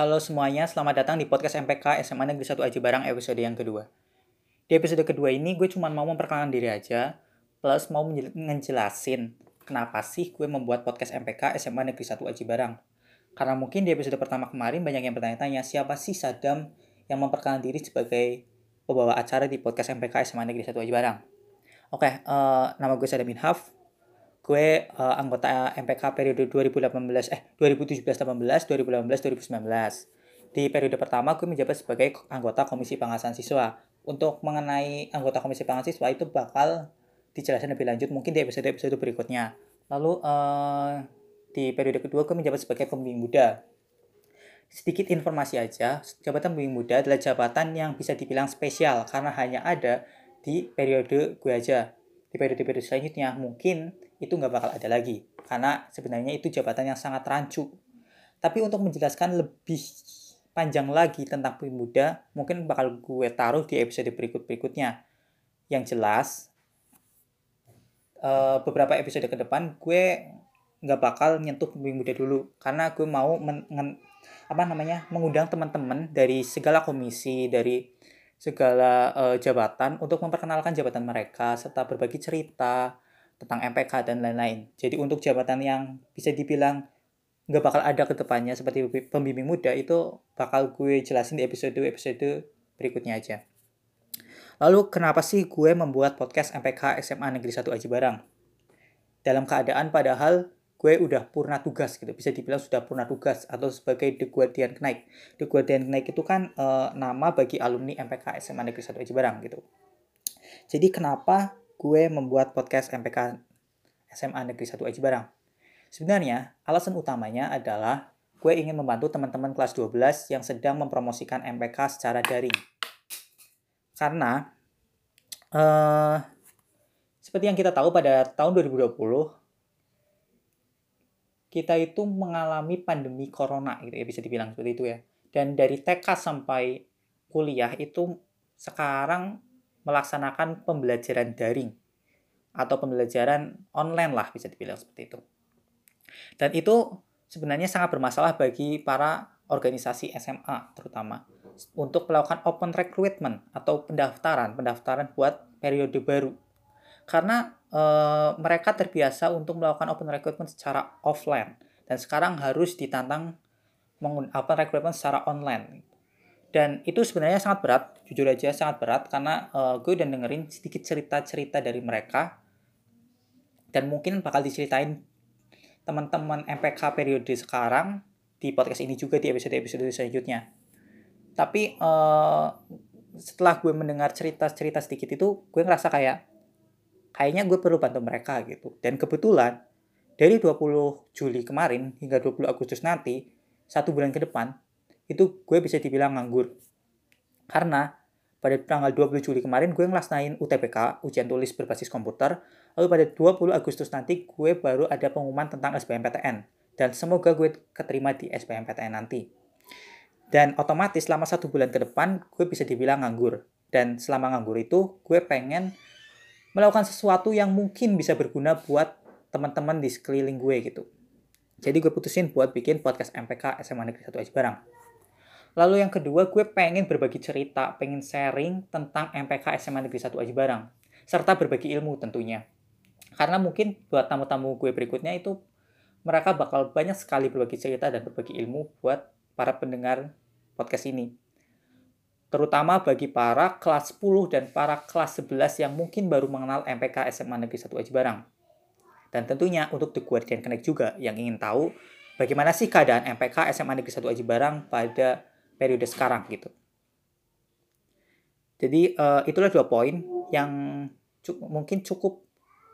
Halo semuanya, selamat datang di podcast MPK SMA Negeri 1 Aji Barang episode yang kedua. Di episode kedua ini gue cuma mau memperkenalkan diri aja, plus mau ngejelasin kenapa sih gue membuat podcast MPK SMA Negeri 1 Aji Barang. Karena mungkin di episode pertama kemarin banyak yang bertanya-tanya siapa sih Sadam yang memperkenalkan diri sebagai pembawa acara di podcast MPK SMA Negeri 1 Aji Barang. Oke, uh, nama gue Sadam Inhaf, gue uh, anggota MPK periode 2018 eh 2017 18 2018 2019 di periode pertama gue menjabat sebagai anggota komisi pengawasan siswa. Untuk mengenai anggota komisi pengawasan siswa itu bakal dijelaskan lebih lanjut mungkin di episode episode berikutnya. Lalu uh, di periode kedua gue menjabat sebagai pembimbing muda. Sedikit informasi aja jabatan pembimbing muda adalah jabatan yang bisa dibilang spesial karena hanya ada di periode gue aja. Di periode-periode selanjutnya mungkin itu nggak bakal ada lagi karena sebenarnya itu jabatan yang sangat rancu. Tapi untuk menjelaskan lebih panjang lagi tentang pemuda, mungkin bakal gue taruh di episode berikut-berikutnya. Yang jelas, uh, beberapa episode ke depan gue nggak bakal nyentuh pemuda dulu karena gue mau men, apa namanya mengundang teman-teman dari segala komisi dari segala uh, jabatan untuk memperkenalkan jabatan mereka serta berbagi cerita tentang MPK dan lain-lain. Jadi untuk jabatan yang bisa dibilang nggak bakal ada ke depannya seperti pembimbing muda itu bakal gue jelasin di episode-episode berikutnya aja. Lalu kenapa sih gue membuat podcast MPK SMA Negeri 1 Aji Barang? Dalam keadaan padahal gue udah purna tugas gitu, bisa dibilang sudah purna tugas atau sebagai The Guardian Knight. The Guardian Knight itu kan e, nama bagi alumni MPK SMA Negeri 1 Aji Barang gitu. Jadi kenapa gue membuat podcast MPK SMA Negeri 1 Aji Barang. Sebenarnya, alasan utamanya adalah gue ingin membantu teman-teman kelas 12 yang sedang mempromosikan MPK secara daring. Karena, uh, seperti yang kita tahu pada tahun 2020, kita itu mengalami pandemi corona, gitu ya, bisa dibilang seperti itu ya. Dan dari TK sampai kuliah itu sekarang melaksanakan pembelajaran daring atau pembelajaran online lah bisa dibilang seperti itu. Dan itu sebenarnya sangat bermasalah bagi para organisasi SMA terutama untuk melakukan open recruitment atau pendaftaran, pendaftaran buat periode baru. Karena e, mereka terbiasa untuk melakukan open recruitment secara offline dan sekarang harus ditantang open recruitment secara online dan itu sebenarnya sangat berat jujur aja sangat berat karena uh, gue udah dengerin sedikit cerita-cerita dari mereka. Dan mungkin bakal diceritain teman-teman MPK periode sekarang di podcast ini juga di episode-episode selanjutnya. Tapi uh, setelah gue mendengar cerita-cerita sedikit itu gue ngerasa kayak kayaknya gue perlu bantu mereka gitu. Dan kebetulan dari 20 Juli kemarin hingga 20 Agustus nanti satu bulan ke depan itu gue bisa dibilang nganggur. Karena pada tanggal 20 Juli kemarin gue ngelaksanain UTBK, ujian tulis berbasis komputer, lalu pada 20 Agustus nanti gue baru ada pengumuman tentang SBMPTN. Dan semoga gue keterima di SBMPTN nanti. Dan otomatis selama satu bulan ke depan gue bisa dibilang nganggur. Dan selama nganggur itu gue pengen melakukan sesuatu yang mungkin bisa berguna buat teman-teman di sekeliling gue gitu. Jadi gue putusin buat bikin podcast MPK SMA Negeri 1 Aji Barang. Lalu yang kedua, gue pengen berbagi cerita, pengen sharing tentang MPK SMA Negeri 1 Aji Barang. Serta berbagi ilmu tentunya. Karena mungkin buat tamu-tamu gue berikutnya itu mereka bakal banyak sekali berbagi cerita dan berbagi ilmu buat para pendengar podcast ini. Terutama bagi para kelas 10 dan para kelas 11 yang mungkin baru mengenal MPK SMA Negeri 1 Aji Barang. Dan tentunya untuk The Guardian Connect juga yang ingin tahu bagaimana sih keadaan MPK SMA Negeri 1 Aji Barang pada periode sekarang gitu. Jadi uh, itulah dua poin yang cu mungkin cukup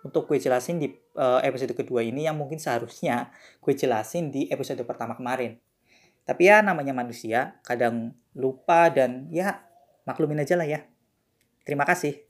untuk gue jelasin di uh, episode kedua ini yang mungkin seharusnya gue jelasin di episode pertama kemarin. Tapi ya namanya manusia, kadang lupa dan ya maklumin aja lah ya. Terima kasih.